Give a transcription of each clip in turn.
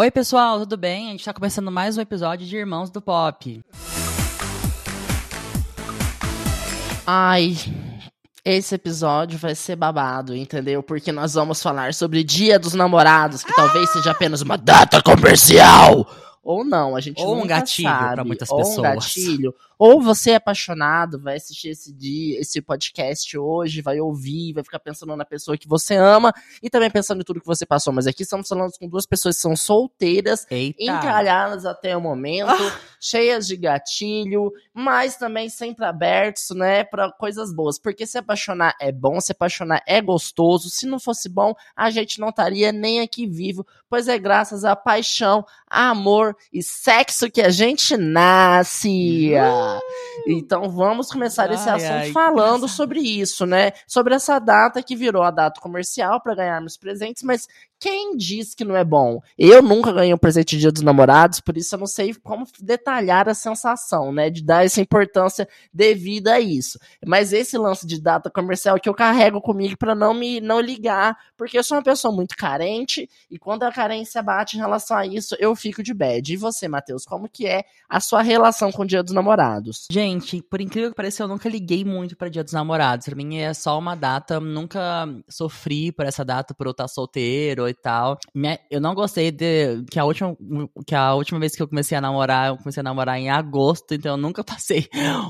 Oi, pessoal, tudo bem? A gente tá começando mais um episódio de Irmãos do Pop. Ai, esse episódio vai ser babado, entendeu? Porque nós vamos falar sobre Dia dos Namorados, que talvez seja apenas uma data comercial. Ou não, a gente Ou um gatilho pra muitas ou pessoas. um gatilho. Ou você é apaixonado, vai assistir esse dia, esse podcast hoje, vai ouvir, vai ficar pensando na pessoa que você ama e também pensando em tudo que você passou. Mas aqui estamos falando com duas pessoas que são solteiras, Eita! encalhadas até o momento, cheias de gatilho, mas também sempre abertos, né, para coisas boas. Porque se apaixonar é bom, se apaixonar é gostoso. Se não fosse bom, a gente não estaria nem aqui vivo, pois é graças à paixão, amor e sexo que a gente nasce. Então vamos começar esse Ai, assunto ai, falando sobre isso, né? Sobre essa data que virou a data comercial para ganharmos presentes, mas quem diz que não é bom? Eu nunca ganhei um presente de Dia dos Namorados, por isso eu não sei como detalhar a sensação, né? De dar essa importância devida a isso. Mas esse lance de data comercial é que eu carrego comigo para não me não ligar, porque eu sou uma pessoa muito carente e quando a carência bate em relação a isso, eu fico de bad. E você, Matheus, como que é a sua relação com o Dia dos Namorados? Gente, por incrível que pareça, eu nunca liguei muito pra Dia dos Namorados. Pra mim é só uma data, nunca sofri por essa data por eu estar solteiro e tal. Minha- Eu não gostei de que a última que a última vez que eu comecei a namorar, eu comecei a namorar em agosto, então eu nunca passei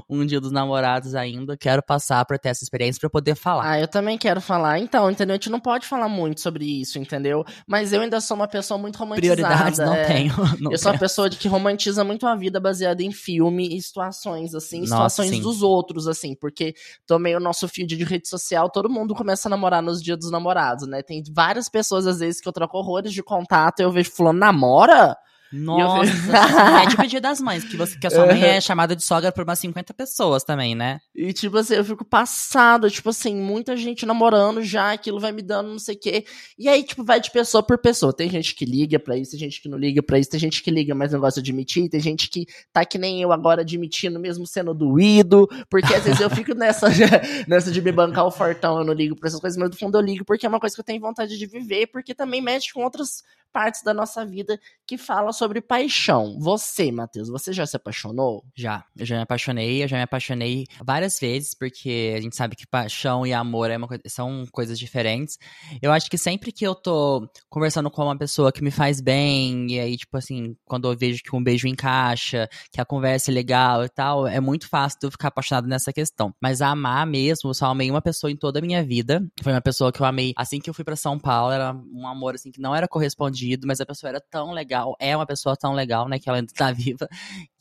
um Dia dos Namorados ainda. Quero passar pra ter essa experiência pra poder falar. Ah, eu também quero falar. Então, entendeu? A gente não pode falar muito sobre isso, entendeu? Mas eu ainda sou uma pessoa muito romantizada. Prioridades não é. tenho. não Eu sou uma pessoa de que romantiza muito a vida baseada em filme e situações, assim, Nossa, situações sim. dos outros, assim, porque tomei o nosso feed de rede social, todo mundo começa a namorar nos dias dos namorados, né? Tem várias pessoas, às vezes, que eu troco horrores de contato eu vejo fulano, namora? Nossa, Senhora, é tipo Dia das Mães, que, você, que a sua mãe é chamada de sogra por umas 50 pessoas também, né? E, tipo assim, eu fico passado, tipo assim, muita gente namorando já, aquilo vai me dando não sei o quê. E aí, tipo, vai de pessoa por pessoa. Tem gente que liga pra isso, tem gente que não liga pra isso, tem gente que liga, mas não gosta de admitir, tem gente que tá que nem eu agora admitindo, mesmo sendo doído, porque às vezes eu fico nessa, nessa de me bancar o fortão, eu não ligo pra essas coisas, mas no fundo eu ligo porque é uma coisa que eu tenho vontade de viver, porque também mexe com outras partes da nossa vida que fala sobre paixão. Você, Matheus, você já se apaixonou? Já, eu já me apaixonei, eu já me apaixonei várias vezes, porque a gente sabe que paixão e amor é são coisas diferentes. Eu acho que sempre que eu tô conversando com uma pessoa que me faz bem, e aí, tipo assim, quando eu vejo que um beijo encaixa, que a conversa é legal e tal, é muito fácil de eu ficar apaixonado nessa questão. Mas amar mesmo, eu só amei uma pessoa em toda a minha vida. Foi uma pessoa que eu amei assim que eu fui pra São Paulo, era um amor assim que não era correspondido, mas a pessoa era tão legal, é uma pessoa tão legal, né, que ela ainda tá viva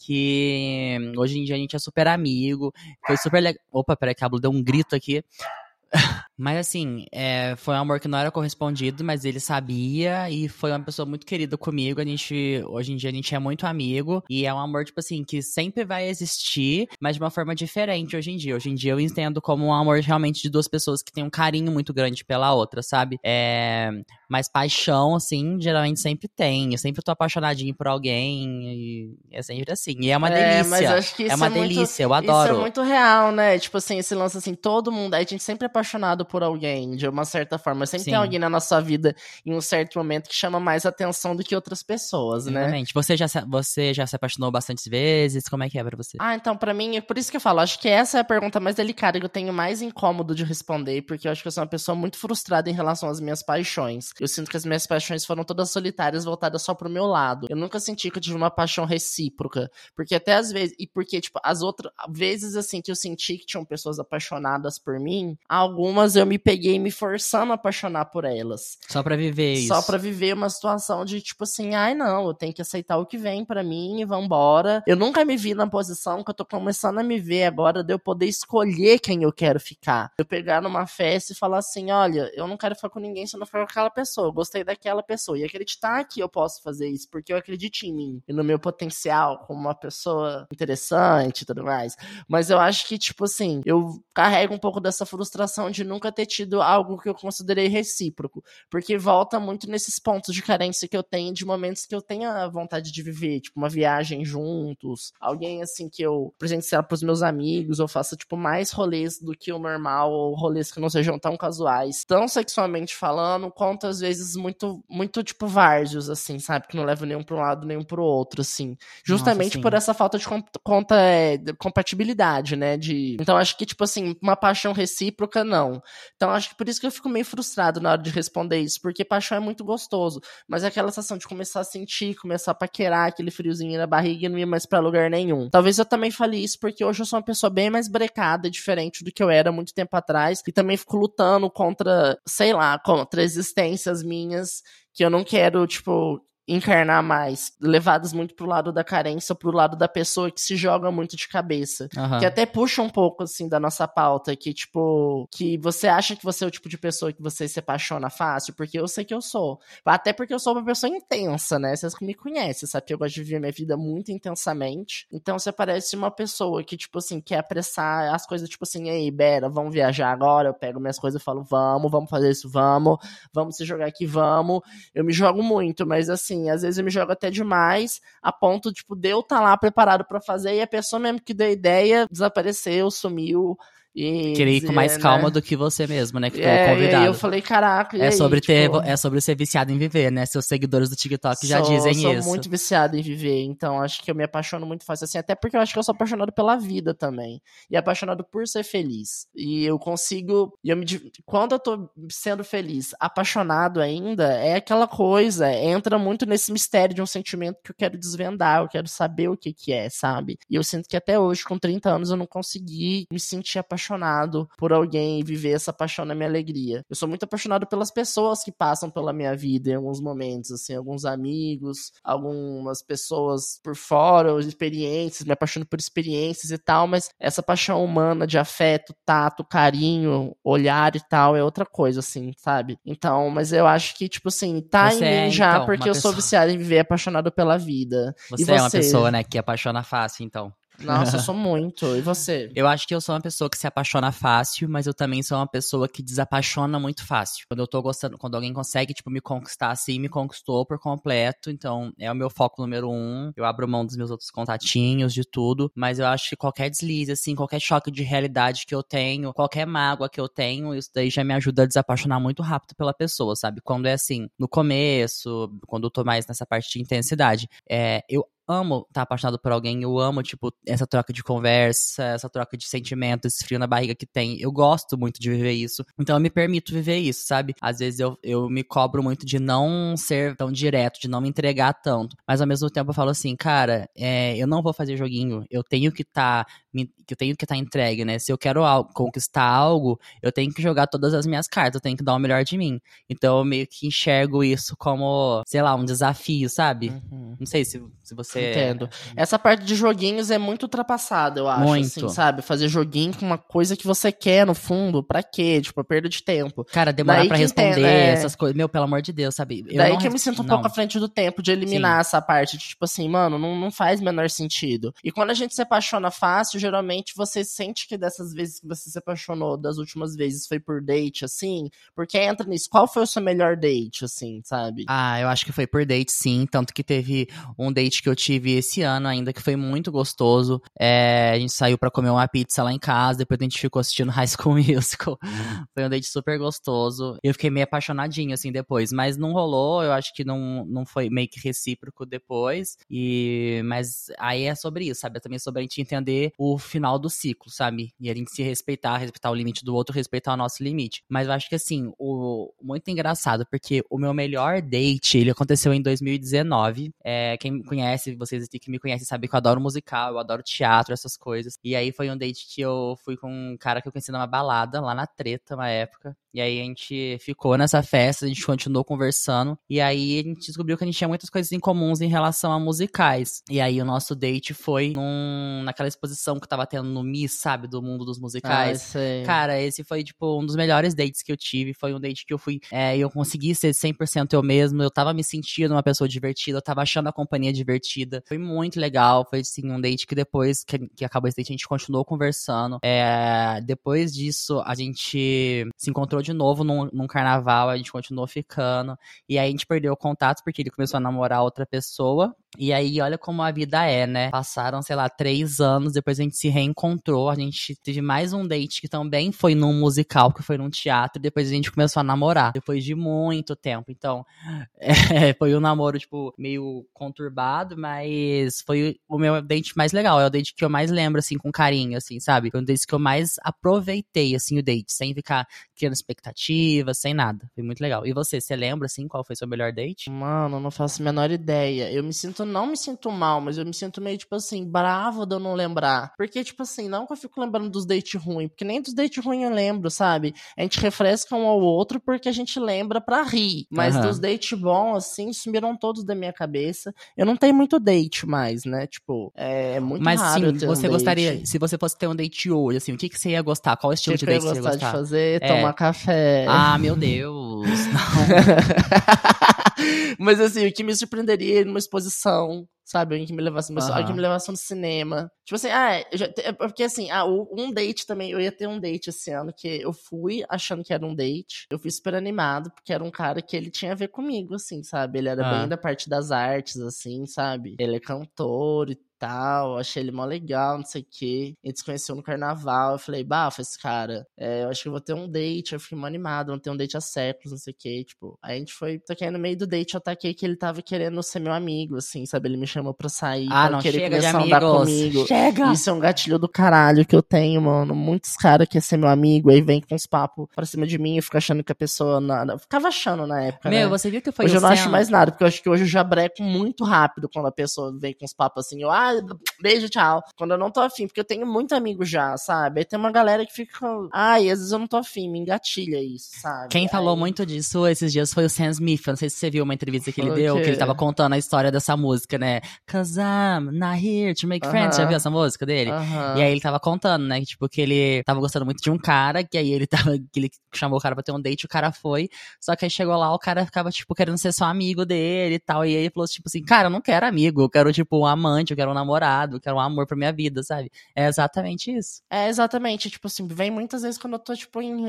que hoje em dia a gente é super amigo. Foi super legal. Opa, peraí, que Blue deu um grito aqui. Mas assim, é, foi um amor que não era correspondido, mas ele sabia e foi uma pessoa muito querida comigo. A gente, hoje em dia, a gente é muito amigo e é um amor, tipo assim, que sempre vai existir, mas de uma forma diferente hoje em dia. Hoje em dia eu entendo como um amor realmente de duas pessoas que têm um carinho muito grande pela outra, sabe? É, mas paixão, assim, geralmente sempre tem. Eu sempre tô apaixonadinho por alguém e é sempre assim. E é uma É, delícia. mas acho que isso é uma muito- delícia, eu Isso adoro. é muito real, né? Tipo assim, esse lance assim, todo mundo. A gente sempre é apaixonado por alguém, de uma certa forma. Sempre tem Sim. alguém na nossa vida em um certo momento que chama mais atenção do que outras pessoas, né? Exatamente. Você já, se, você já se apaixonou bastantes vezes? Como é que é pra você? Ah, então, pra mim, é por isso que eu falo, acho que essa é a pergunta mais delicada que eu tenho mais incômodo de responder, porque eu acho que eu sou uma pessoa muito frustrada em relação às minhas paixões. Eu sinto que as minhas paixões foram todas solitárias, voltadas só pro meu lado. Eu nunca senti que eu tive uma paixão recíproca, porque até às vezes, e porque, tipo, as outras vezes, assim, que eu senti que tinham pessoas apaixonadas por mim, algumas eu me peguei me forçando a apaixonar por elas. Só pra viver isso. Só pra viver uma situação de tipo assim, ai não, eu tenho que aceitar o que vem pra mim e vambora. Eu nunca me vi na posição que eu tô começando a me ver agora de eu poder escolher quem eu quero ficar. Eu pegar numa festa e falar assim, olha, eu não quero ficar com ninguém se eu não for com aquela pessoa. Eu gostei daquela pessoa. E acreditar que eu posso fazer isso, porque eu acredito em mim e no meu potencial como uma pessoa interessante e tudo mais. Mas eu acho que, tipo assim, eu carrego um pouco dessa frustração de nunca nunca ter tido algo que eu considerei recíproco. Porque volta muito nesses pontos de carência que eu tenho, de momentos que eu tenho a vontade de viver, tipo, uma viagem juntos, alguém assim que eu presenciar pros meus amigos, ou faça, tipo, mais rolês do que o normal, ou rolês que não sejam tão casuais, tão sexualmente falando, quanto às vezes muito, muito, tipo, várzeos, assim, sabe? Que não levam nenhum pro um lado, nenhum pro outro, assim. Justamente Nossa, por essa falta de conta, é, de compatibilidade, né? De... Então acho que, tipo assim, uma paixão recíproca, não. Então acho que por isso que eu fico meio frustrado na hora de responder isso, porque paixão é muito gostoso, mas é aquela sensação de começar a sentir, começar a paquerar aquele friozinho na barriga e não ir mais pra lugar nenhum. Talvez eu também fale isso porque hoje eu sou uma pessoa bem mais brecada, diferente do que eu era muito tempo atrás, e também fico lutando contra, sei lá, contra existências minhas que eu não quero, tipo, encarnar mais, levadas muito pro lado da carência, pro lado da pessoa que se joga muito de cabeça. Uhum. Que até puxa um pouco, assim, da nossa pauta, que, tipo, que você acha que você é o tipo de pessoa que você se apaixona fácil, porque eu sei que eu sou. Até porque eu sou uma pessoa intensa, né? Vocês que me conhecem, sabe? Que eu gosto de viver minha vida muito intensamente. Então você parece uma pessoa que, tipo assim, quer apressar as coisas, tipo assim, ei, Bera, vamos viajar agora? Eu pego minhas coisas e falo, vamos, vamos fazer isso, vamos, vamos se jogar aqui, vamos. Eu me jogo muito, mas assim, assim, às vezes eu me jogo até demais, a ponto, tipo, de eu estar tá lá preparado para fazer e a pessoa mesmo que deu ideia desapareceu, sumiu, e Querer ir com mais né? calma do que você mesmo, né? Que é, convidado. E eu falei, caraca. é aí, sobre tipo... ter, é sobre ser viciado em viver, né? Seus seguidores do TikTok sou, já dizem sou isso. Sou muito viciado em viver, então acho que eu me apaixono muito fácil assim, até porque eu acho que eu sou apaixonado pela vida também. E apaixonado por ser feliz. E eu consigo. Eu me, quando eu tô sendo feliz, apaixonado ainda, é aquela coisa. Entra muito nesse mistério de um sentimento que eu quero desvendar, eu quero saber o que que é, sabe? E eu sinto que até hoje, com 30 anos, eu não consegui me sentir apaixonado apaixonado por alguém e viver essa paixão na minha alegria. Eu sou muito apaixonado pelas pessoas que passam pela minha vida em alguns momentos, assim, alguns amigos, algumas pessoas por fora, experiências, me apaixono por experiências e tal, mas essa paixão humana de afeto, tato, carinho, olhar e tal é outra coisa, assim, sabe? Então, mas eu acho que, tipo assim, tá Você em mim é, já, então, porque eu pessoa... sou viciado em viver apaixonado pela vida. Você, você é uma pessoa, né, que apaixona fácil, então. Nossa, eu sou muito. E você? Eu acho que eu sou uma pessoa que se apaixona fácil, mas eu também sou uma pessoa que desapaixona muito fácil. Quando eu tô gostando, quando alguém consegue, tipo, me conquistar assim, me conquistou por completo. Então, é o meu foco número um. Eu abro mão dos meus outros contatinhos, de tudo. Mas eu acho que qualquer deslize, assim, qualquer choque de realidade que eu tenho, qualquer mágoa que eu tenho, isso daí já me ajuda a desapaixonar muito rápido pela pessoa, sabe? Quando é assim, no começo, quando eu tô mais nessa parte de intensidade, é, eu amo estar tá apaixonado por alguém, eu amo, tipo, essa troca de conversa, essa troca de sentimentos, esse frio na barriga que tem. Eu gosto muito de viver isso. Então eu me permito viver isso, sabe? Às vezes eu, eu me cobro muito de não ser tão direto, de não me entregar tanto. Mas ao mesmo tempo eu falo assim, cara, é, eu não vou fazer joguinho. Eu tenho que estar. Tá, eu tenho que estar tá entregue, né? Se eu quero algo, conquistar algo, eu tenho que jogar todas as minhas cartas, eu tenho que dar o melhor de mim. Então eu meio que enxergo isso como, sei lá, um desafio, sabe? Uhum. Não sei se, se você você. Entendo. Essa parte de joguinhos é muito ultrapassada, eu acho. Muito. Assim, sabe? Fazer joguinho com uma coisa que você quer, no fundo. Pra quê? Tipo, perda de tempo. Cara, demorar Daí pra responder é... essas coisas. Meu, pelo amor de Deus, sabe? Eu Daí que eu me sinto um não. pouco à frente do tempo de eliminar Sim. essa parte. De, tipo assim, mano, não, não faz menor sentido. E quando a gente se apaixona fácil, geralmente você sente que dessas vezes que você se apaixonou, das últimas vezes, foi por date, assim. Porque entra nisso. Qual foi o seu melhor date, assim, sabe? Ah, eu acho que foi por date, sim. Tanto que teve um date que eu tive esse ano ainda, que foi muito gostoso. É, a gente saiu para comer uma pizza lá em casa, depois a gente ficou assistindo High School Musical. Uhum. foi um date super gostoso. Eu fiquei meio apaixonadinho, assim, depois. Mas não rolou, eu acho que não, não foi meio que recíproco depois. E, mas aí é sobre isso, sabe? É também sobre a gente entender o final do ciclo, sabe? E a gente se respeitar, respeitar o limite do outro, respeitar o nosso limite. Mas eu acho que, assim, o muito engraçado, porque o meu melhor date, ele aconteceu em 2019. É, quem conhece, vocês aqui que me conhece sabe que eu adoro musical, eu adoro teatro, essas coisas. E aí foi um date que eu fui com um cara que eu conheci numa balada, lá na treta, uma época. E aí a gente ficou nessa festa, a gente continuou conversando. E aí a gente descobriu que a gente tinha muitas coisas em comuns em relação a musicais. E aí o nosso date foi num, naquela exposição que tava tendo no Miss, sabe? Do mundo dos musicais. Ah, sei. Cara, esse foi, tipo, um dos melhores dates que eu tive. Foi um date que eu fui. É, eu consegui ser 100% eu mesmo. Eu tava me sentindo uma pessoa divertida. Eu tava achando na companhia divertida. Foi muito legal. Foi, assim, um date que depois que, que acabou esse date, a gente continuou conversando. É, depois disso, a gente se encontrou de novo num, num carnaval, a gente continuou ficando. E aí a gente perdeu o contato porque ele começou a namorar outra pessoa. E aí, olha como a vida é, né? Passaram, sei lá, três anos, depois a gente se reencontrou. A gente teve mais um date que também foi num musical, que foi num teatro. Depois a gente começou a namorar, depois de muito tempo. Então, é, foi um namoro, tipo, meio conturbado, mas foi o meu date mais legal. É o date que eu mais lembro, assim, com carinho, assim, sabe? Foi um date que eu mais aproveitei, assim, o date, sem ficar criando expectativas, sem nada. Foi muito legal. E você, você lembra, assim, qual foi seu melhor date? Mano, não faço a menor ideia. Eu me sinto, não me sinto mal, mas eu me sinto meio, tipo assim, bravo de eu não lembrar. Porque, tipo assim, não que eu fico lembrando dos dates ruins, porque nem dos dates ruins eu lembro, sabe? A gente refresca um ao outro porque a gente lembra pra rir. Mas Aham. dos dates bons, assim, sumiram todos da minha cabeça. Eu não tenho muito date mais, né? Tipo, é muito Mas raro sim, ter um você date. gostaria, se você fosse ter um date hoje, assim, o que, que você ia gostar? Qual estilo que de que date você ia gostar de fazer? É. Tomar café. Ah, meu Deus. Não. Mas assim, o que me surpreenderia numa exposição, sabe? Alguém que me levasse, Aham. alguém que me levasse no cinema. Tipo assim, ah, já, é porque assim, ah, um date também, eu ia ter um date esse ano, que eu fui achando que era um date. Eu fui super animado, porque era um cara que ele tinha a ver comigo, assim, sabe? Ele era Ah. bem da parte das artes, assim, sabe? Ele é cantor e tal, achei ele mó legal, não sei o quê. A gente se conheceu no carnaval, eu falei, bafa, esse cara, é, eu acho que eu vou ter um date, eu fiquei mó animado, vou ter um date há séculos, não sei o quê, tipo. Aí a gente foi, aí no meio do date eu taquei que ele tava querendo ser meu amigo, assim, sabe? Ele me chamou pra sair, Ah, pra não, querer chega começar a andar comigo. Chega! Isso é um gatilho do caralho que eu tenho, mano. Muitos caras querem ser meu amigo, aí vem com uns papos pra cima de mim e fica achando que a pessoa. Nada. Eu ficava achando na época. Meu, né? você viu que foi Hoje eu não acho mais nada, porque eu acho que hoje eu já breco muito rápido quando a pessoa vem com uns papos assim, eu, ah, beijo, tchau. Quando eu não tô afim, porque eu tenho muito amigo já, sabe? Aí tem uma galera que fica, ai, às vezes eu não tô afim, me engatilha isso, sabe? Quem falou Aí- muito disso esses dias foi o Sam Smith. Não sei se você viu uma entrevista que ele Falou o deu, que ele tava contando a história dessa música, né? Cause I'm not here to make friends. Já viu essa música dele? Aham. E aí ele tava contando, né? Que, tipo, que ele tava gostando muito de um cara, que aí ele tava. Que ele chamou o cara pra ter um date, o cara foi. Só que aí chegou lá, o cara ficava, tipo, querendo ser só amigo dele e tal. E aí ele falou, tipo assim, cara, eu não quero amigo, eu quero, tipo, um amante, eu quero um namorado, quero um amor pra minha vida, sabe? É exatamente isso. É, exatamente. Tipo assim, vem muitas vezes quando eu tô, tipo, em,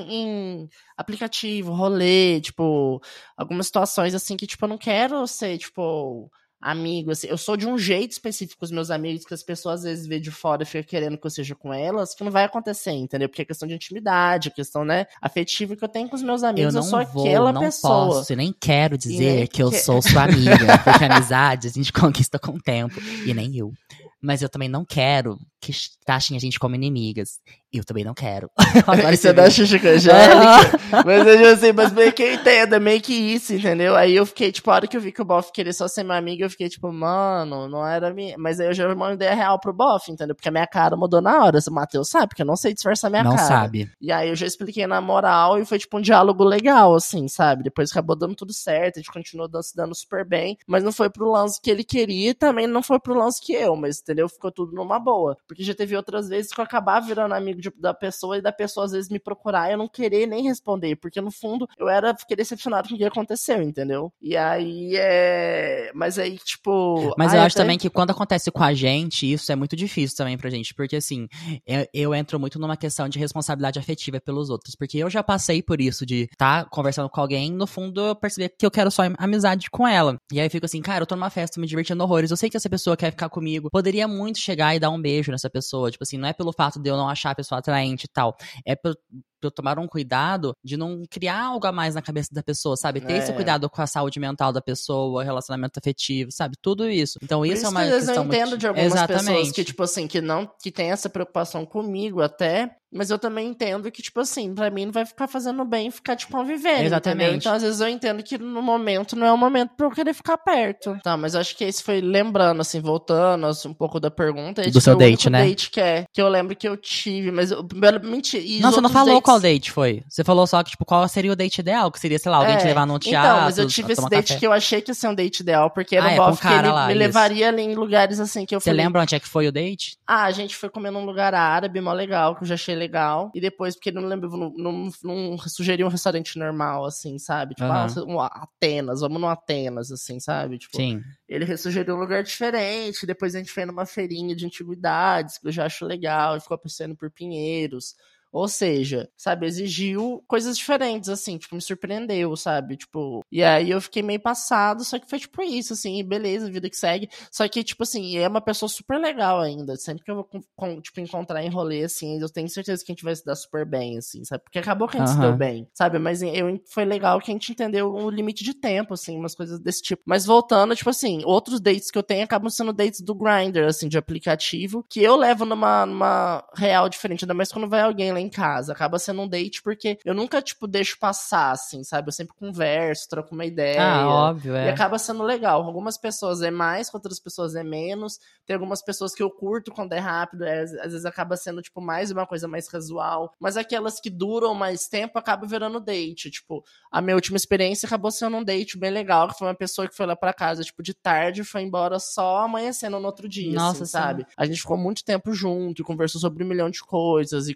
em aplicativo, rolê, tipo, algumas situações assim que, tipo, eu não quero ser, tipo, amigo, assim. Eu sou de um jeito específico com os meus amigos, que as pessoas às vezes vê de fora e fica querendo que eu seja com elas, que não vai acontecer, entendeu? Porque é questão de intimidade, é questão, né, afetiva que eu tenho com os meus amigos. eu Eu, não sou vou, aquela não pessoa. posso, nem quero dizer nem que eu que- sou sua amiga, porque amizade a gente conquista com o tempo, e nem eu. Mas eu também não quero que taxem a gente como inimigas. Eu também não quero. Agora é você com a Angélica. mas eu já sei, mas meio que eu entendo, é meio que isso, entendeu? Aí eu fiquei, tipo, a hora que eu vi que o Boff queria só ser meu amigo, eu fiquei, tipo, mano, não era minha. Mas aí eu já uma ideia real pro Boff, entendeu? Porque a minha cara mudou na hora. O Matheus sabe, porque eu não sei disfarçar minha não cara. sabe. E aí eu já expliquei na moral e foi, tipo, um diálogo legal, assim, sabe? Depois acabou dando tudo certo, a gente continuou dando, se dando super bem, mas não foi pro lance que ele queria e também não foi pro lance que eu, mas, entendeu? Ficou tudo numa boa. Porque já teve outras vezes que eu acabava virando amigo de- da pessoa e da pessoa às vezes me procurar e eu não querer nem responder, porque no fundo eu era, fiquei decepcionado com o que aconteceu, entendeu? E aí é. Mas aí, tipo. Mas ai, eu acho até- também que quando acontece com a gente, isso é muito difícil também pra gente. Porque, assim, eu, eu entro muito numa questão de responsabilidade afetiva pelos outros. Porque eu já passei por isso de estar tá conversando com alguém, no fundo, eu perceber que eu quero só amizade com ela. E aí eu fico assim, cara, eu tô numa festa me divertindo horrores. Eu sei que essa pessoa quer ficar comigo. Poderia muito chegar e dar um beijo nessa pessoa. Tipo assim, não é pelo fato de eu não achar a pessoa atraente e tal. É por pra eu tomar um cuidado de não criar algo a mais na cabeça da pessoa, sabe? Ter esse É. cuidado com a saúde mental da pessoa, relacionamento afetivo, sabe? Tudo isso. Então, isso, é uma que, questão eu entendo muito... de algumas pessoas Exatamente. que, tipo assim, que não que tem essa preocupação comigo até, mas eu também entendo que, tipo assim, pra mim não vai ficar fazendo bem ficar, tipo, convivendo. Exatamente. Entendeu? Então, às vezes, eu entendo que no momento não é o momento pra eu querer ficar perto. Tá, mas eu acho que esse foi lembrando, assim, voltando assim, um pouco da pergunta. Do seu date, né? date que, é, que eu lembro que eu tive, mas eu, mentira. os Não, você não falou dates- qual date foi. Você falou só que, tipo, qual seria o date ideal, que seria, sei lá, alguém te É, levar num teatro, Então, mas eu tive esse date café. que eu achei que ia ser um date ideal, porque era Ah, um é, bofe que ele lá, me isso. levaria ali em lugares assim que eu Você lembra onde é que foi o date? Ah, a gente foi comer num lugar árabe, mó legal, que eu já achei legal. E depois, porque não lembra, não, não, não sugeriu um restaurante normal, assim, sabe? Tipo, uhum. ah, Atenas, vamos no Atenas, assim, sabe? Tipo, Sim. Ele ressugeriu um lugar diferente. Depois a gente foi numa feirinha de antiguidades, que eu já acho legal, e ficou passeando por Pinheiros. Ou seja, sabe, exigiu coisas diferentes, assim, tipo, me surpreendeu, sabe? Tipo, e aí eu fiquei meio passado, só que foi tipo isso, assim, beleza, vida que segue. Só que, tipo assim, é uma pessoa super legal ainda. Sempre que eu vou, tipo, encontrar em rolê, assim, eu tenho certeza que a gente vai se dar super bem, assim, sabe? Porque acabou que a gente uhum. se deu bem, sabe? Mas eu, foi legal que a gente entendeu o limite de tempo, assim, umas coisas desse tipo. Mas voltando, tipo assim, outros dates que eu tenho acabam sendo dates do Grindr, assim, de aplicativo, que eu levo numa, numa real diferente, ainda mais quando vai alguém em casa. Acaba sendo um date porque eu nunca, tipo, deixo passar, assim, sabe? Eu sempre converso, troco uma ideia. Ah, óbvio, é. E acaba sendo legal. Algumas pessoas é mais, outras pessoas é menos. Tem algumas pessoas que eu curto quando é rápido, é, às vezes acaba sendo, tipo, mais uma coisa mais casual. Mas aquelas que duram mais tempo acaba virando date. Tipo, a minha última experiência acabou sendo um date bem legal, que foi uma pessoa que foi lá pra casa, tipo, de tarde, foi embora só amanhecendo no outro dia, Nossa, assim, sabe? A gente ficou muito tempo junto e conversou sobre um milhão de coisas e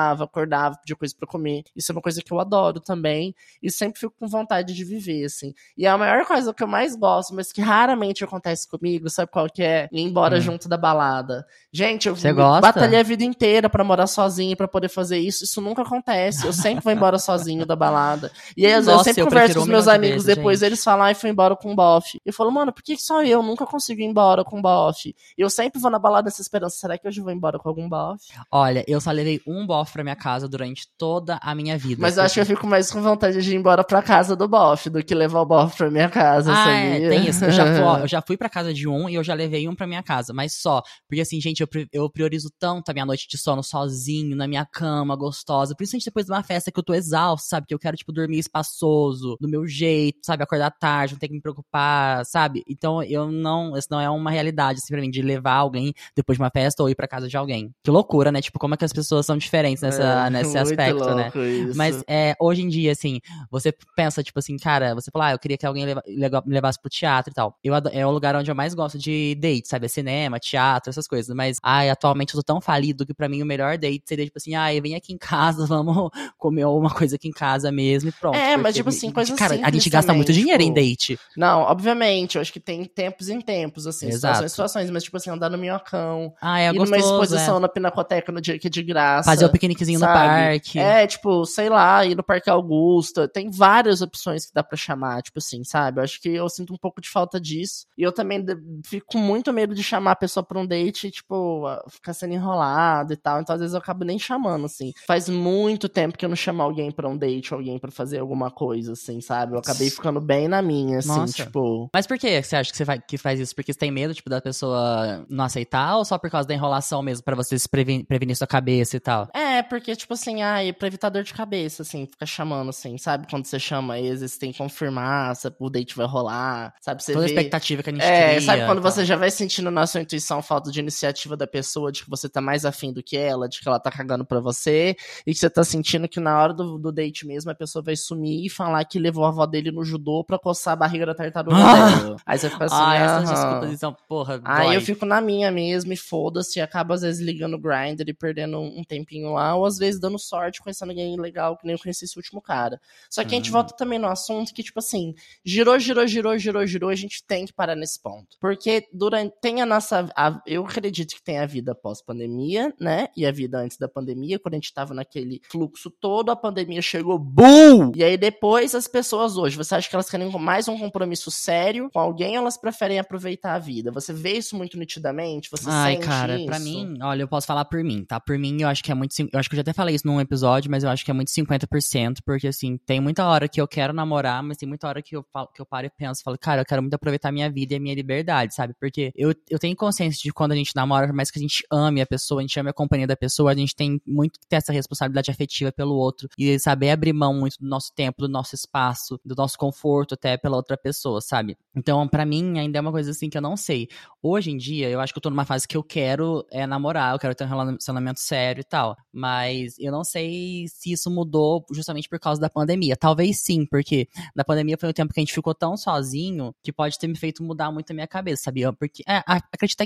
cochilava acordava, pedia coisa para comer. Isso é uma coisa que eu adoro também e sempre fico com vontade de viver, assim. E a maior coisa que eu mais gosto, mas que raramente acontece comigo, sabe qual que é? Ir embora hum. junto da balada. Gente, eu batalhei a vida inteira para morar sozinho, para poder fazer isso. Isso nunca acontece. Eu sempre vou embora sozinho da balada. E aí, Nossa, eu sempre eu converso com os meus amigos depois, gente. eles falam, ai, foi embora com o bofe. Eu falo, mano, por que só eu nunca consigo ir embora com o bofe? Eu sempre vou na balada essa esperança. Será que hoje eu vou embora com algum bofe? Olha, eu só levei um bofe pra minha casa durante toda a minha vida. Mas eu acho que eu fico mais com vontade de ir embora pra casa do bofe do que levar o bofe pra minha casa, ah, é, tem isso. Eu já, fui, ó, eu já fui pra casa de um e eu já levei um pra minha casa, mas só. Porque assim, gente, eu, eu priorizo tanto a minha noite de sono sozinho, na minha cama, gostosa. Principalmente depois de uma festa que eu tô exausto, sabe? Que eu quero, tipo, dormir espaçoso, do meu jeito, sabe? Acordar tarde, não ter que me preocupar, sabe? Então eu não. Isso não é uma realidade, assim, pra mim, de levar alguém depois de uma festa ou ir pra casa de alguém. Que loucura, né? Tipo, como é que as pessoas são diferentes nessa, é, nesse aspecto, né? Isso. Mas é, hoje em dia, assim, você pensa, tipo assim, cara, você fala, ah, eu queria que alguém leva, me levasse pro teatro e tal. Eu, é o lugar onde eu mais gosto de date, sabe? É cinema, teatro, essas coisas. Mas, ai, atualmente eu tô tão falido que pra mim o melhor date seria, tipo assim, ai, vem aqui em casa, vamos comer alguma coisa aqui em casa mesmo e pronto. É, mas, tipo assim, coisa Cara, a gente gasta muito dinheiro tipo, em date. Não, obviamente, eu acho que tem tempos em tempos, assim, Exato. situações situações, mas, tipo assim, andar no minhocão. Ah, é ir gostoso, numa exposição é. na Pinacoteca no dia que é de graça. Fazer o um piqueniquezinho sabe? no parque. É, tipo, sei lá, ir no Parque Augusta. Tem várias opções que dá para chamar, tipo assim, sabe? Eu acho que eu sinto um pouco de falta disso. E eu também fico com muito medo de chamar a pessoa pra um date e, tipo, ficar sendo enrolado e tal. Então, às vezes, eu acabo nem chamando, assim. Faz muito tempo que eu não chamo alguém pra um date, alguém para fazer alguma coisa, assim, sabe? Eu acabei ficando bem na minha, assim, Nossa. tipo. Mas por que você acha que você faz, que faz isso? Porque você tem medo, tipo, da pessoa não aceitar ou só por causa da enrolação mesmo, para você se prevenir, prevenir sua cabeça e tal? É, porque, tipo assim, ai, pra evitar dor de cabeça, assim, fica chamando, assim, sabe? Quando você chama eles, tem que confirmar se o date vai rolar, sabe? Você Toda vê... expectativa que a gente É, cria, sabe quando tá. você já vai sentindo na sua intuição falta de iniciativa da pessoa, de que você tá mais afim do que ela, de que ela tá cagando pra você, e que você tá sentindo que na hora do, do date mesmo a pessoa vai sumir e falar que levou a avó dele no judô pra coçar a barriga da tartaruga ah! dele. Aí você fica assim, ah, essas desculpas então, porra, Aí dói. eu fico na minha mesmo e foda-se, e acabo às vezes ligando o grinder e perdendo um tempinho lá, ou às vezes dando sorte, conhecendo alguém legal que nem eu conheci esse último cara. Só que a gente volta também no assunto que, tipo assim, girou, girou, girou, girou, girou, a gente tem que parar nesse ponto. Porque durante. Tem a nossa. A, eu acredito que tem a vida pós-pandemia, né? E a vida antes da pandemia, quando a gente tava naquele fluxo todo, a pandemia chegou, BUM! E aí depois as pessoas hoje, você acha que elas querem mais um compromisso sério com alguém ou elas preferem aproveitar a vida? Você vê isso muito nitidamente? Você Ai, sente cara, isso? pra mim, olha, eu posso falar por mim, tá? Por mim, eu acho que é muito. Eu acho que eu já até falei isso num episódio, mas eu acho que é muito 50%, porque assim, tem muita hora que eu quero namorar, mas tem muita hora que eu, falo, que eu paro e penso, falo, cara, eu quero muito aproveitar a minha vida e a minha liberdade, sabe? Porque eu, eu tenho consciência de quando a gente namora, por mais que a gente ame a pessoa, a gente ame a companhia da pessoa, a gente tem muito que ter essa responsabilidade afetiva pelo outro e saber abrir mão muito do nosso tempo, do nosso espaço, do nosso conforto até pela outra pessoa, sabe? Então, para mim, ainda é uma coisa assim que eu não sei. Hoje em dia, eu acho que eu tô numa fase que eu quero é, namorar, eu quero ter um relacionamento sério e tal. Mas Mas eu não sei se isso mudou justamente por causa da pandemia. Talvez sim, porque na pandemia foi um tempo que a gente ficou tão sozinho que pode ter me feito mudar muito a minha cabeça, sabia? Porque, é,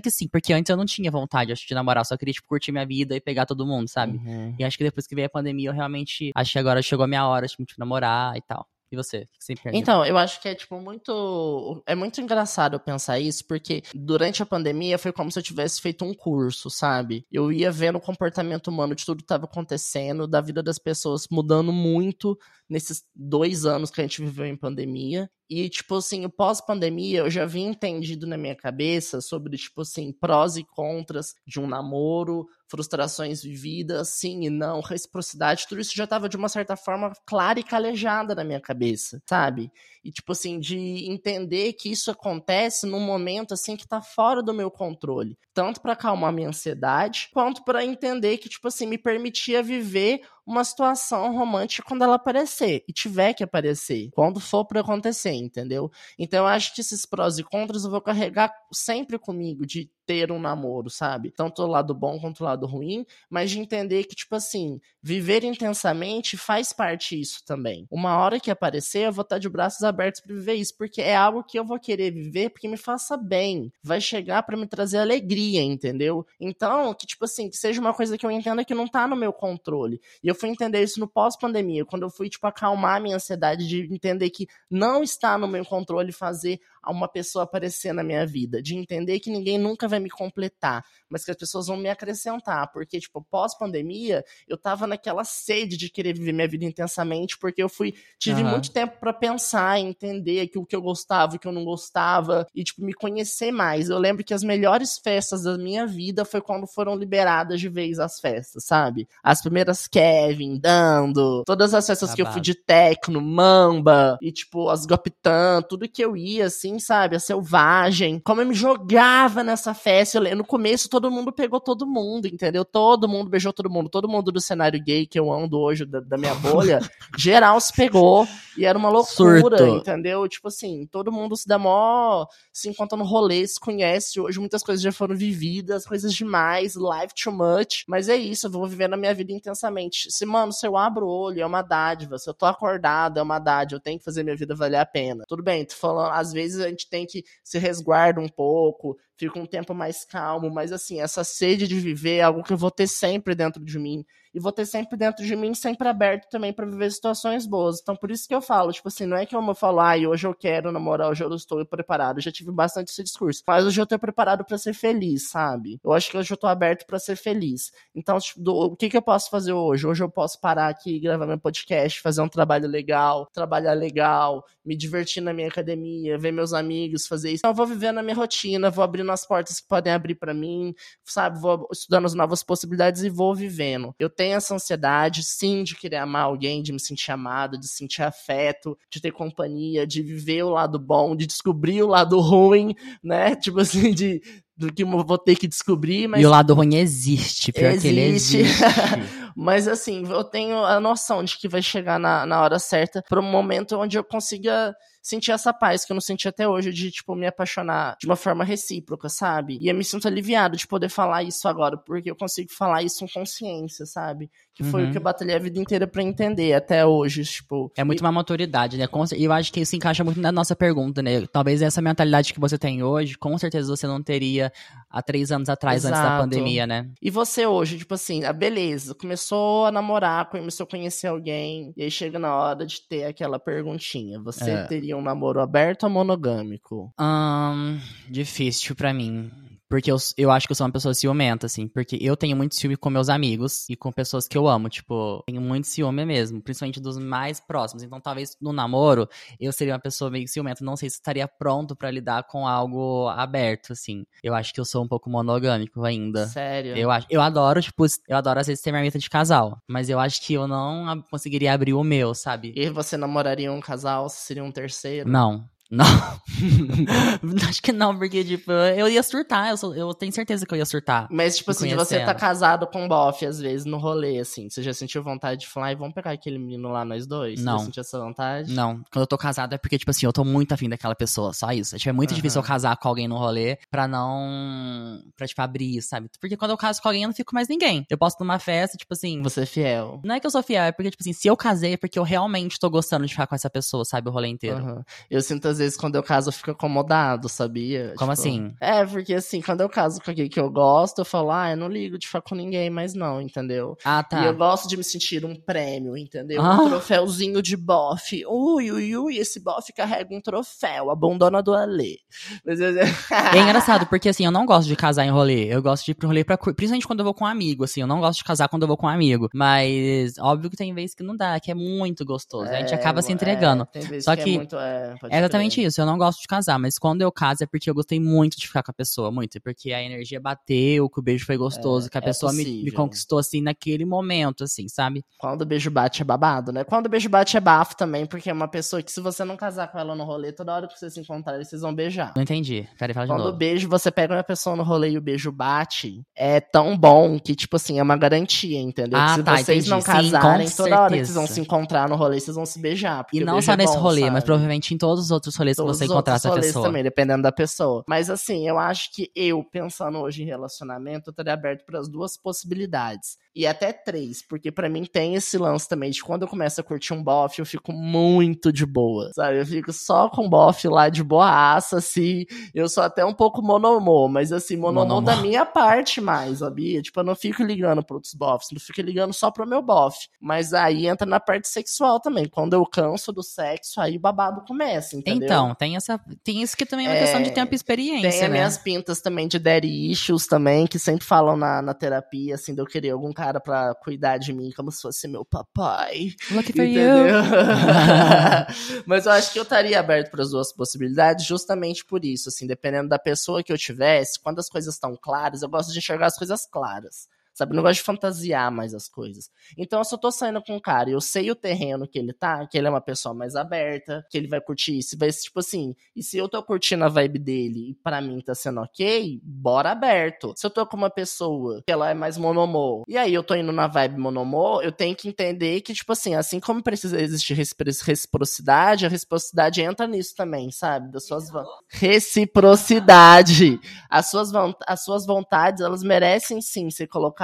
que sim, porque antes eu não tinha vontade, acho, de namorar, só queria, tipo, curtir minha vida e pegar todo mundo, sabe? Uhum. E acho que depois que veio a pandemia, eu realmente acho que agora chegou a minha hora, tipo, de namorar e tal. E você? Que então, eu acho que é, tipo, muito. É muito engraçado pensar isso, porque durante a pandemia foi como se eu tivesse feito um curso, sabe? Eu ia vendo o comportamento humano de tudo que estava acontecendo, da vida das pessoas mudando muito nesses dois anos que a gente viveu em pandemia. E, tipo assim, pós-pandemia, eu já havia entendido na minha cabeça sobre, tipo assim, prós e contras de um namoro, frustrações vividas, sim e não, reciprocidade, tudo isso já estava de uma certa forma clara e calejada na minha cabeça, sabe? E tipo assim, de entender que isso acontece num momento assim que tá fora do meu controle, tanto para acalmar minha ansiedade, quanto para entender que tipo assim, me permitia viver uma situação romântica quando ela aparecer e tiver que aparecer, quando for para acontecer, entendeu? Então eu acho que esses prós e contras eu vou carregar sempre comigo de ter um namoro, sabe? Tanto o lado bom quanto o lado ruim, mas de entender que, tipo assim, viver intensamente faz parte disso também. Uma hora que aparecer, eu vou estar de braços abertos para viver isso, porque é algo que eu vou querer viver porque me faça bem. Vai chegar para me trazer alegria, entendeu? Então, que, tipo assim, que seja uma coisa que eu entenda que não tá no meu controle. E eu fui entender isso no pós-pandemia, quando eu fui, tipo, acalmar a minha ansiedade de entender que não está no meu controle fazer uma pessoa aparecer na minha vida, de entender que ninguém nunca vai me completar, mas que as pessoas vão me acrescentar, porque, tipo, pós-pandemia, eu tava naquela sede de querer viver minha vida intensamente, porque eu fui, tive uhum. muito tempo para pensar, entender que o que eu gostava, o que eu não gostava, e, tipo, me conhecer mais. Eu lembro que as melhores festas da minha vida foi quando foram liberadas de vez as festas, sabe? As primeiras Kevin, dando, todas as festas que eu fui de techno, mamba, e, tipo, as Gopitan, tudo que eu ia, assim, assim, sabe? A selvagem. Como eu me jogava nessa festa. Eu, no começo, todo mundo pegou todo mundo, entendeu? Todo mundo beijou todo mundo. Todo mundo do cenário gay que eu ando hoje, da, da minha bolha, geral se pegou. E era uma loucura, Surto. entendeu? Tipo assim, todo mundo se dá mó. Se encontra no rolê, se conhece. Hoje muitas coisas já foram vividas, coisas demais, life too much. Mas é isso, eu vou viver na minha vida intensamente. Se, mano, se eu abro o olho, é uma dádiva. Se eu tô acordado, é uma dádiva. Eu tenho que fazer minha vida valer a pena. Tudo bem, tô falando, às vezes a gente tem que se resguarda um pouco, fica um tempo mais calmo, mas assim, essa sede de viver é algo que eu vou ter sempre dentro de mim. E vou ter sempre dentro de mim, sempre aberto também para viver situações boas. Então, por isso que eu falo, tipo assim, não é que eu falo, ah, hoje eu quero namorar, hoje eu estou preparado. Eu já tive bastante esse discurso. Mas hoje eu tô preparado para ser feliz, sabe? Eu acho que hoje eu tô aberto para ser feliz. Então, tipo, do, o que que eu posso fazer hoje? Hoje eu posso parar aqui, gravar meu podcast, fazer um trabalho legal, trabalhar legal, me divertir na minha academia, ver meus amigos, fazer isso. Então, eu vou viver na minha rotina, vou abrir nas portas que podem abrir para mim, sabe? Vou estudando as novas possibilidades e vou vivendo. Eu tenho essa ansiedade, sim, de querer amar alguém, de me sentir amado, de sentir afeto, de ter companhia, de viver o lado bom, de descobrir o lado ruim, né? Tipo assim, de do que eu vou ter que descobrir, mas... E o lado ruim existe, pior existe. que ele existe. mas assim, eu tenho a noção de que vai chegar na, na hora certa para um momento onde eu consiga sentir essa paz que eu não senti até hoje de, tipo, me apaixonar de uma forma recíproca, sabe? E eu me sinto aliviado de poder falar isso agora, porque eu consigo falar isso com consciência, sabe? Que foi uhum. o que eu batalhei a vida inteira para entender até hoje, tipo. É muito e... uma maturidade, né? E eu acho que isso encaixa muito na nossa pergunta, né? Talvez essa mentalidade que você tem hoje, com certeza você não teria há três anos atrás, Exato. antes da pandemia, né? E você hoje, tipo assim, a beleza, começou a namorar, começou a conhecer alguém, e aí chega na hora de ter aquela perguntinha. Você é. teria um namoro aberto ou monogâmico? Um, difícil para mim. Porque eu, eu acho que eu sou uma pessoa ciumenta, assim. Porque eu tenho muito ciúme com meus amigos e com pessoas que eu amo. Tipo, tenho muito ciúme mesmo. Principalmente dos mais próximos. Então, talvez no namoro, eu seria uma pessoa meio ciumenta. Não sei se estaria pronto para lidar com algo aberto, assim. Eu acho que eu sou um pouco monogâmico ainda. Sério? Eu, acho, eu adoro, tipo, eu adoro às vezes ter marmita de casal. Mas eu acho que eu não conseguiria abrir o meu, sabe? E você namoraria um casal? Seria um terceiro? Não. Não. Acho que não, porque, tipo, eu ia surtar. Eu, sou, eu tenho certeza que eu ia surtar. Mas, tipo assim, você tá casado com um bofe, às vezes, no rolê, assim. Você já sentiu vontade de falar, e vamos pegar aquele menino lá, nós dois? Você Não. já sentiu essa vontade? Não, quando eu tô casado é porque, tipo assim, eu tô muito afim daquela pessoa, só isso. Tipo, é muito difícil eu casar com alguém no rolê pra não. pra, tipo, abrir, sabe? Porque quando eu caso com alguém, eu não fico mais ninguém. Eu posso numa festa, tipo assim. Você é fiel. Não é que eu sou fiel, é porque, tipo assim, se eu casei é porque eu realmente tô gostando de ficar com essa pessoa, sabe? O rolê inteiro. Aham. Eu sinto, às vezes, quando eu caso, eu fico acomodado, sabia? Como Tipo, assim? É, porque assim, quando eu caso com alguém que eu gosto, eu falo, ah, eu não ligo de ficar com ninguém, mas não, entendeu? Ah, E tá. eu gosto de me sentir um prêmio, entendeu? Ah. Um troféuzinho de bofe. Ui, ui, ui, esse bofe carrega um troféu, a bondona do Alê. É engraçado, porque assim, eu não gosto de casar em rolê. Eu gosto de ir pro rolê pra. Principalmente quando eu vou com um amigo, assim. Eu não gosto de casar quando eu vou com um amigo. Mas, óbvio que tem vezes que não dá, que é muito gostoso. a gente acaba se entregando. É, tem vezes Só que, que é muito, é, É exatamente isso, eu não gosto de casar, mas quando eu caso é porque eu gostei muito de ficar com a pessoa, muito. Porque a energia bateu, que o beijo foi gostoso, É, que a é pessoa me, me conquistou assim naquele momento, assim, sabe? Quando o beijo bate é babado, né? Quando o beijo bate é bafo também, porque é uma pessoa que se você não casar com ela no rolê, toda hora que vocês se encontrarem, vocês vão beijar. Não entendi. Peraí, fala de Quando o novo. beijo, você pega uma pessoa no rolê e o beijo bate, é tão bom que, tipo assim, é uma garantia, entendeu? Ah, que se tá, vocês entendi. não Sim, casarem, com toda hora que vocês certeza. vão se encontrar no rolê, vocês vão se beijar. E o não só é nesse bom, rolê, mas sabe? provavelmente em todos os outros rolês Todos que você encontrar outros essa pessoa. também, dependendo da pessoa. Mas assim, eu acho que eu, pensando hoje em relacionamento, eu estaria aberto para as duas possibilidades. E até três, porque pra mim tem esse lance também de quando eu começo a curtir um bofe, eu fico muito de boa, sabe? Eu fico só com bofe lá de boaça, assim. Eu sou até um pouco monomô, mas assim, monomô, Monomô. da minha parte mais, sabia? Tipo, eu não fico ligando pra outros bofs, não fico ligando só pro meu bofe. Mas aí entra na parte sexual também. Quando eu canso do sexo, aí o babado começa, entendeu? Então, tem essa. Tem isso que também é uma É, questão de tempo e experiência, Tem as né? minhas pintas também de daddy issues também, que sempre falam na, na terapia, assim, de eu querer algum cara pra cuidar de mim como se fosse meu papai. Lucky for Entendeu? you. Mas eu acho que eu estaria aberto para as duas possibilidades, justamente por isso, assim, dependendo da pessoa que eu tivesse, quando as coisas estão claras, eu gosto de enxergar as coisas claras. Sabe, eu não gosto de fantasiar mais as coisas. Então, eu tô saindo com um cara e eu sei o terreno que ele tá, que ele é uma pessoa mais aberta, que ele vai curtir, se vai, tipo assim, e se eu tô curtindo a vibe dele e pra mim tá sendo ok, bora aberto. Se eu tô com uma pessoa que ela é mais monomô, e aí eu tô indo na vibe monomô, eu tenho que entender que, tipo assim, assim como precisa existir recipro- reciprocidade, a reciprocidade entra nisso também, sabe? Das suas reciprocidade. As suas, as suas vontades, elas merecem sim ser colocadas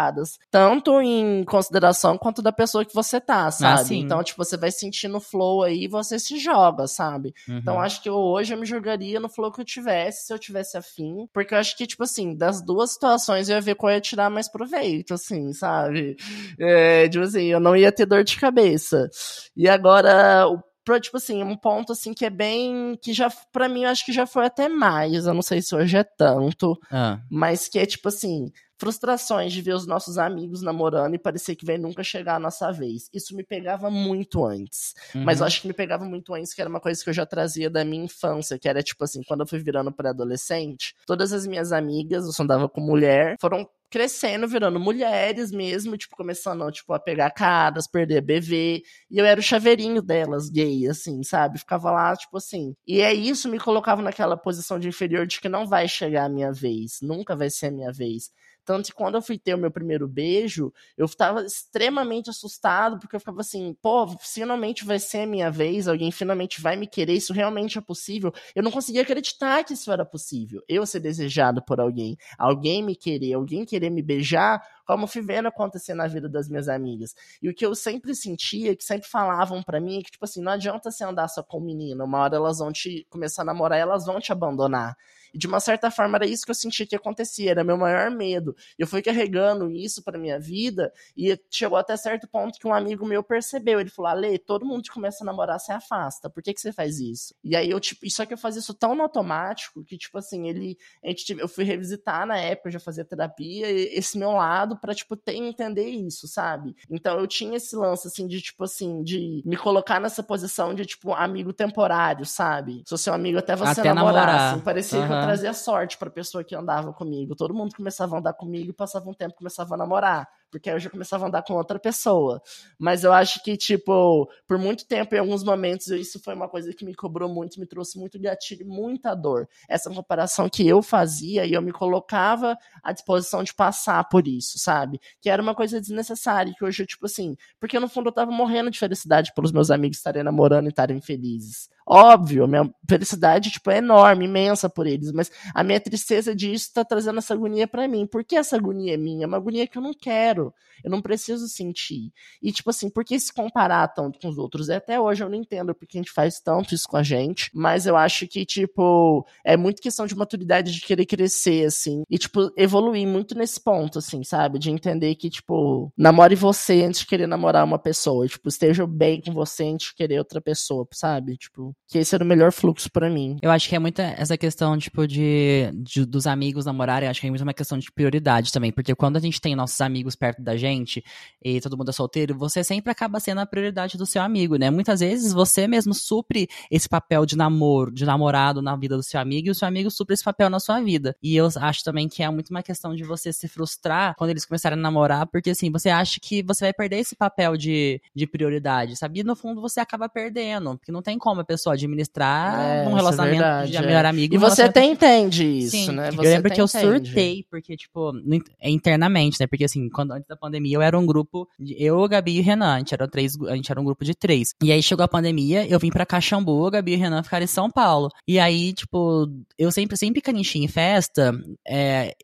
tanto em consideração quanto da pessoa que você tá, sabe? sim. então, tipo, você vai sentindo flow aí e você se joga, sabe? Uhum. Então, acho que eu, hoje eu me jogaria no flow que eu tivesse, se eu tivesse afim. Porque eu acho que, tipo assim, das duas situações eu ia ver qual ia tirar mais proveito, assim, sabe? É, tipo assim, eu não ia ter dor de cabeça. E agora, o tipo assim, um ponto assim que é bem. que já, pra mim, eu acho que já foi até mais. Eu não sei se hoje é tanto. Ah, Mas que é tipo assim, frustrações de ver os nossos amigos namorando e parecer que vai nunca chegar a nossa vez. Isso me pegava muito antes. Mas eu uhum. acho que me pegava muito antes, que era uma coisa que eu já trazia da minha infância, que era tipo assim, quando eu fui virando pré-adolescente, todas as minhas amigas, eu só andava com mulher, foram crescendo, virando mulheres mesmo, tipo, começando, tipo, a pegar caras, perder BV, e eu era o chaveirinho delas, gay, assim, sabe? Ficava lá, tipo assim. E é isso, me colocava naquela posição de inferior de que não vai chegar a minha vez, nunca vai ser a minha vez. Tanto que quando eu fui ter o meu primeiro beijo, eu tava extremamente assustado, porque eu ficava assim, pô, finalmente vai ser a minha vez, alguém finalmente vai me querer, isso realmente é possível. Eu não conseguia acreditar que isso era possível. Eu ser desejado por alguém, alguém me querer, alguém querer me beijar, como fui vendo acontecer na vida das minhas amigas. E o que eu sempre sentia, que sempre falavam pra mim, é que, tipo assim, não adianta você andar só com menina, uma hora elas vão te começar a namorar, elas vão te abandonar. E de uma certa forma era isso que eu sentia que acontecia, era meu maior medo. Eu fui carregando isso pra minha vida e chegou até certo ponto que um amigo meu percebeu. Ele falou: Ale, todo mundo que começa a namorar se afasta. Por que, que você faz isso? E aí eu, tipo, só que eu fazia isso tão no automático que, tipo assim, ele. A gente, eu fui revisitar na época, eu já fazia terapia, esse meu lado pra, tipo, ter, entender isso, sabe? Então eu tinha esse lance, assim, de, tipo assim, de me colocar nessa posição de, tipo, amigo temporário, sabe? Sou seu amigo até você Até namorar. namorar. Assim, parecia que eu Aham. trazia sorte pra pessoa que andava comigo. Todo mundo começava a andar comigo, passava um tempo, começava a namorar. Porque aí eu já começava a andar com outra pessoa. Mas eu acho que, tipo, por muito tempo, em alguns momentos, isso foi uma coisa que me cobrou muito, me trouxe muito gatilho, muita dor. Essa comparação que eu fazia e eu me colocava à disposição de passar por isso, sabe? Que era uma coisa desnecessária, que hoje, tipo assim, porque no fundo eu tava morrendo de felicidade pelos meus amigos estarem namorando e estarem felizes. Óbvio, minha felicidade, tipo, é enorme, imensa por eles, mas a minha tristeza disso tá trazendo essa agonia para mim. Por que essa agonia é minha? É uma agonia que eu não quero, eu não preciso sentir. E, tipo assim, por que se comparar tanto com os outros? E até hoje eu não entendo porque a gente faz tanto isso com a gente, mas eu acho que, tipo, é muito questão de maturidade de querer crescer, assim, e, tipo, evoluir muito nesse ponto, assim, sabe? De entender que, tipo, namore você antes de querer namorar uma pessoa, tipo, esteja bem com você antes de querer outra pessoa, sabe? Tipo, que esse era o melhor fluxo para mim. Eu acho que é muita essa questão, tipo, de, de, dos amigos namorarem, acho que é muito uma questão de prioridade também, porque quando a gente tem nossos amigos perto da gente e todo mundo é solteiro, você sempre acaba sendo a prioridade do seu amigo, né? Muitas vezes você mesmo supre esse papel de namoro, de namorado na vida do seu amigo e o seu amigo supre esse papel na sua vida. E eu acho também que é muito uma questão de você se frustrar quando eles começarem a namorar, porque assim, você acha que você vai perder esse papel de, de prioridade, sabe? E no fundo você acaba perdendo, porque não tem como a pessoa administrar é, um é relacionamento é verdade, de melhor amigo. E você até entende isso, Sim. né? Você eu lembro que eu surtei, porque, tipo, é internamente, né? Porque assim, quando antes da pandemia eu era um grupo, de, eu, Gabi e Renan, a gente, era três, a gente era um grupo de três. E aí chegou a pandemia, eu vim pra Caxambu, a Gabi e Renan ficaram em São Paulo. E aí, tipo, eu sempre, sempre caninchinha em festa, é,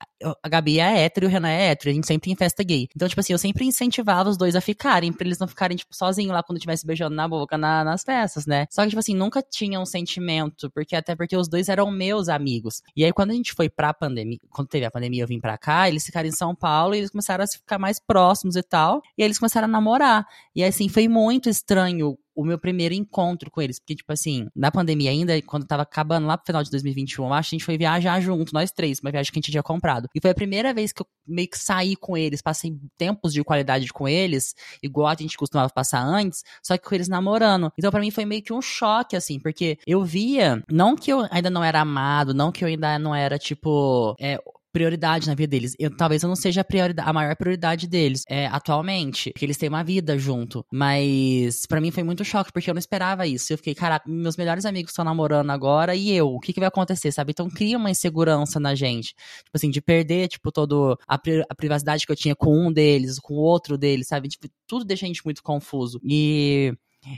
a Gabi é hétero e o Renan é hétero, a gente sempre tem festa gay. Então, tipo assim, eu sempre incentivava os dois a ficarem, pra eles não ficarem, tipo, sozinhos lá quando estivesse beijando na boca na, nas festas, né? Só que, tipo assim, nunca tinha um sentimento, porque até porque os dois eram meus amigos. E aí, quando a gente foi pra pandemia, quando teve a pandemia, eu vim pra cá, eles ficaram em São Paulo e eles começaram a ficar mais próximos e tal. E aí eles começaram a namorar. E assim, foi muito estranho o meu primeiro encontro com eles. Porque, tipo assim, na pandemia ainda, quando tava acabando lá pro final de 2021, acho que a gente foi viajar junto, nós três, uma viagem que a gente tinha comprado. E foi a primeira vez que eu meio que saí com eles, passei tempos de qualidade com eles, igual a gente costumava passar antes, só que com eles namorando. Então, para mim foi meio que um choque, assim, porque eu via, não que eu ainda não era amado, não que eu ainda não era, tipo, é, prioridade na vida deles. Eu, talvez eu não seja a, prioridade, a maior prioridade deles é, atualmente, porque eles têm uma vida junto. Mas para mim foi muito choque, porque eu não esperava isso. Eu fiquei, cara, meus melhores amigos estão namorando agora e eu, o que, que vai acontecer, sabe? Então cria uma insegurança na gente. Tipo assim, de perder, tipo, todo a, pri a privacidade que eu tinha com um deles, com o outro deles, sabe? Tipo, tudo deixa a gente muito confuso. E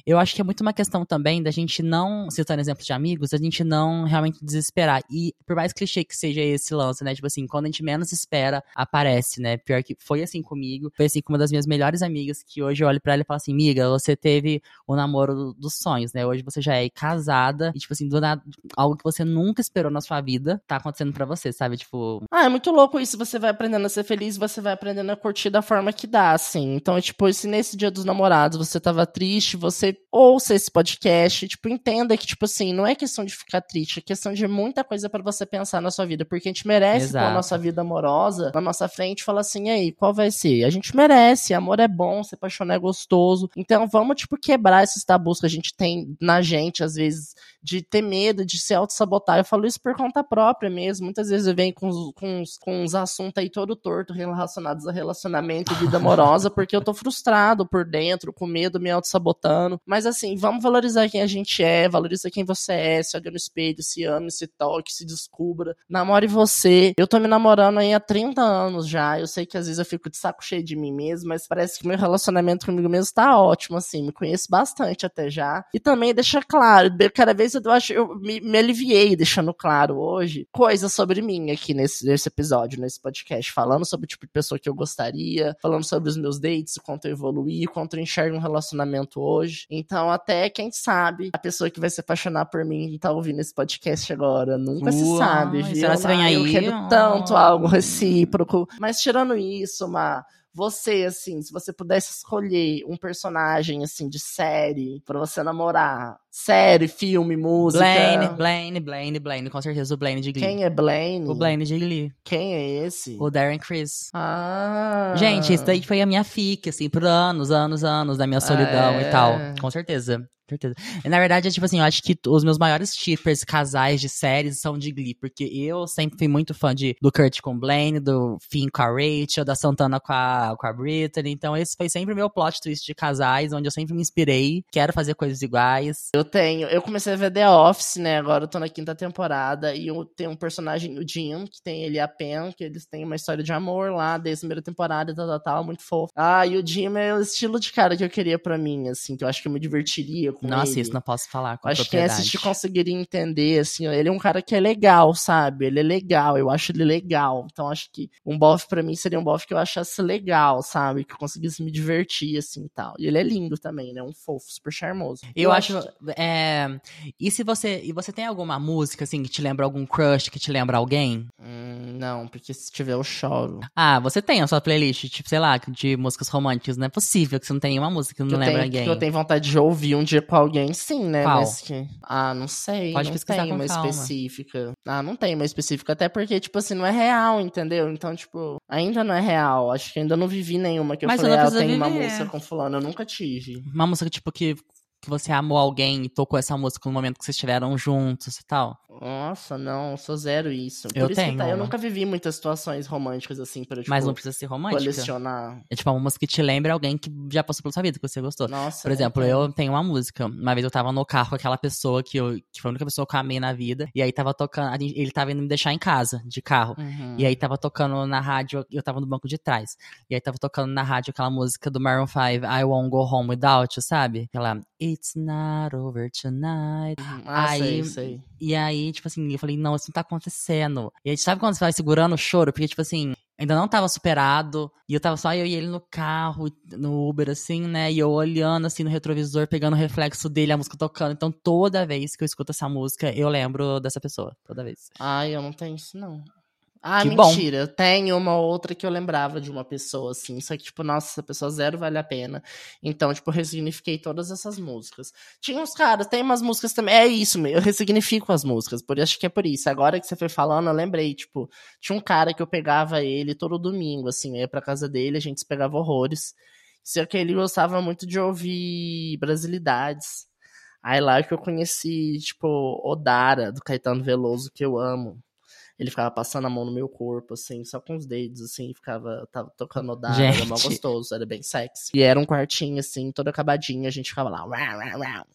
eu acho que é muito uma questão também da gente não, citando exemplos de amigos, a gente não realmente desesperar. E por mais clichê que seja esse lance, né? Tipo assim, quando a gente menos espera, aparece, né? Pior que foi assim comigo, foi assim com uma das minhas melhores amigas, que hoje eu olho pra ela e falo assim, amiga, você teve o namoro dos sonhos, né? Hoje você já é casada, e tipo assim, do nada, algo que você nunca esperou na sua vida, tá acontecendo para você, sabe? Tipo. Ah, é muito louco isso. Você vai aprendendo a ser feliz, você vai aprendendo a curtir da forma que dá, assim. Então, é tipo, se nesse dia dos namorados você tava triste, você você ouça esse podcast, tipo, entenda que, tipo assim, não é questão de ficar triste, é questão de muita coisa para você pensar na sua vida, porque a gente merece a nossa vida amorosa na nossa frente e falar assim, aí, qual vai ser? A gente merece, amor é bom, se apaixonar é gostoso, então vamos, tipo, quebrar esses tabus que a gente tem na gente, às vezes, de ter medo, de se auto-sabotar. Eu falo isso por conta própria mesmo, muitas vezes eu venho com, com, com uns assuntos aí todo torto relacionados a relacionamento e vida amorosa, porque eu tô frustrado por dentro, com medo, me auto-sabotando, mas assim, vamos valorizar quem a gente é, valoriza quem você é, se olha no espelho, se ame, se toque, se descubra. Namore você. Eu tô me namorando aí há 30 anos já. Eu sei que às vezes eu fico de saco cheio de mim mesmo, mas parece que meu relacionamento comigo mesmo tá ótimo, assim. Me conheço bastante até já. E também deixa claro, cada vez eu acho, eu me, me aliviei deixando claro hoje coisas sobre mim aqui nesse, nesse episódio, nesse podcast, falando sobre o tipo de pessoa que eu gostaria, falando sobre os meus dates, o quanto eu evoluí, o quanto eu enxergo um relacionamento hoje. Então, até quem sabe, a pessoa que vai se apaixonar por mim tá ouvindo esse podcast agora. Nunca se sabe, viu? Será que vem aí? Eu quero tanto algo recíproco. Mas tirando isso, uma você, assim, se você pudesse escolher um personagem, assim, de série pra você namorar, série, filme, música... Blaine, Blaine, Blaine, Blaine, com certeza o Blaine de Glee. Quem é Blaine? O Blaine de Glee. Quem é esse? O Darren Chris. Ah... Gente, isso daí foi a minha fic, assim, por anos, anos, anos da minha solidão é... e tal. Com certeza. Certeza. Na verdade, é tipo assim, eu acho que os meus maiores shippers casais de séries são de Glee, porque eu sempre fui muito fã de, do Kurt com Blaine, do Finn com a Rachel, da Santana com a, com a Brittany. Então, esse foi sempre o meu plot twist de casais, onde eu sempre me inspirei. Quero fazer coisas iguais. Eu tenho. Eu comecei a ver The Office, né? Agora eu tô na quinta temporada. E eu tenho um personagem, o Jim, que tem ele e a Pen, que eles têm uma história de amor lá, desde a primeira temporada tal, tal, tal, muito fofo. Ah, e o Jim é o estilo de cara que eu queria pra mim, assim, que eu acho que eu me divertiria com Não ele. assisto, não posso falar com Acho que propriedade. assistir conseguiria entender, assim, ele é um cara que é legal, sabe? Ele é legal, eu acho ele legal. Então acho que um bofe pra mim seria um bofe que eu achasse legal, sabe? Que eu conseguisse me divertir, assim, e tal. E ele é lindo também, né? Um fofo, super charmoso. Eu, acho. É... E se você. E você tem alguma música, assim, que te lembra algum crush, que te lembra alguém? Hum, não, porque se tiver eu choro. Ah, você tem a sua playlist, tipo, sei lá, de músicas românticas. Não é possível que você não tenha nenhuma música que não eu, lembra tenho, alguém. que eu tenho vontade de ouvir um dia com alguém, sim, né? Qual? Mas que... Ah, não sei. Pode não pesquisar tem uma calma. específica. Ah, não tem uma específica. Até porque, tipo assim, não é real, entendeu? Então, tipo, ainda não é real. Acho que ainda não vivi nenhuma que eu Mas falei, ah, eu precisa tenho uma música com fulano. Eu nunca tive. Uma música, tipo, que, que você amou alguém e tocou essa música no momento que vocês estiveram juntos e tal. Nossa, não, sou zero isso. Eu Por isso que tenho tá, eu nunca vivi muitas situações românticas assim pra, tipo, Mas não precisa ser romântica. colecionar. É tipo uma música que te lembra alguém que já passou pela sua vida, que você gostou. Nossa. Por não exemplo, tem. eu tenho uma música. Uma vez eu tava no carro com aquela pessoa que, eu, que foi a única pessoa que eu amei na vida. E aí tava tocando. Ele tava indo me deixar em casa, de carro. Uhum. E aí tava tocando na rádio, eu tava no banco de trás. E aí tava tocando na rádio aquela música do Maroon 5, I Won't Go Home Without You, sabe? Aquela It's Not Over Tonight. Uhum. Ah, aí- sei, sei. E aí, tipo assim, eu falei, não, isso não tá acontecendo. E aí, sabe quando você vai segurando o choro? Porque, tipo assim, ainda não tava superado. E eu tava só eu e ele no carro, no Uber, assim, né? E eu olhando, assim, no retrovisor, pegando o reflexo dele, a música tocando. Então, toda vez que eu escuto essa música, eu lembro dessa pessoa. Toda vez. Ai, eu não tenho isso, não. Ah, Que bom. mentira. Eu tenho uma outra que eu lembrava de uma pessoa, assim. Só que, tipo, nossa, essa pessoa zero vale a pena. Então, tipo, eu ressignifiquei todas essas músicas. Tinha uns caras, tem umas músicas também. É isso, eu ressignifico as músicas. Por acho que é por isso. Agora que você foi falando, eu lembrei, tipo, tinha um cara que eu pegava ele todo domingo, assim, eu ia pra casa dele, a gente se pegava horrores. Só que ele gostava muito de ouvir brasilidades. Aí lá que eu conheci, tipo, Odara, do Caetano Veloso, que eu amo. Ele ficava passando a mão no meu corpo, assim, só com os dedos, assim, ficava tava tocando Odara, era Gente. gostoso, era bem sexy. E era um quartinho, assim, todo acabadinho, a gente ficava lá, uau, uau, uau.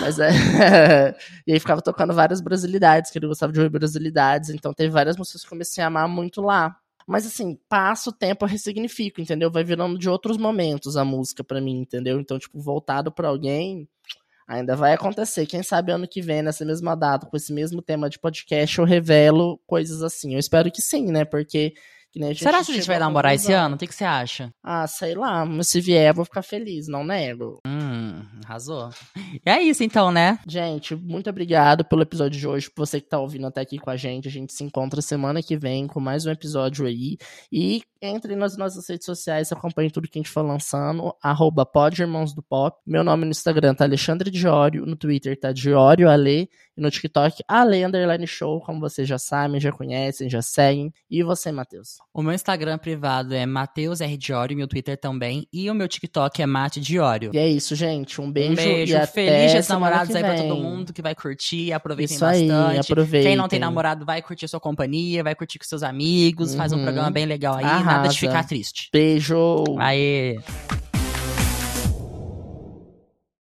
Mas é. e aí ficava tocando várias brasilidades, que ele gostava de ouvir brasilidades, então teve várias músicas que eu comecei a amar muito lá. Mas assim, passa o tempo, eu ressignifico, entendeu? Vai virando de outros momentos a música pra mim, entendeu? Então, tipo, voltado pra alguém, ainda vai acontecer. Quem sabe ano que vem, nessa mesma data, com esse mesmo tema de podcast, eu revelo coisas assim. Eu espero que sim, né? Porque. Gente Será que a gente vai namorar esse ano? O que, que você acha? Ah, sei lá, mas se vier, eu vou ficar feliz, não nego. Hum, arrasou. E é isso então, né? Gente, muito obrigado pelo episódio de hoje, por você que tá ouvindo até aqui com a gente. A gente se encontra semana que vem com mais um episódio aí. E entre nas nossas redes sociais, acompanhe tudo que a gente for lançando. Arroba Pod Irmãos do Pop. Meu nome no Instagram tá Alexandre Diório, no Twitter tá Diório Ale, e no TikTok Ale Underline Show, como vocês já sabem, já conhecem, já seguem. E você, Matheus? O meu Instagram privado é Mateus R. Diório, meu Twitter também. E o meu TikTok é Mate Diório. E é isso, gente. Um beijo, Um beijo, e até feliz semana namorados aí pra todo mundo que vai curtir, aproveitem Isso aí, bastante. aproveitem. Quem não tem namorado vai curtir sua companhia, vai curtir com seus amigos, faz um Uhum. programa bem legal aí, nada Arrasa. de ficar triste. Beijo! Aê!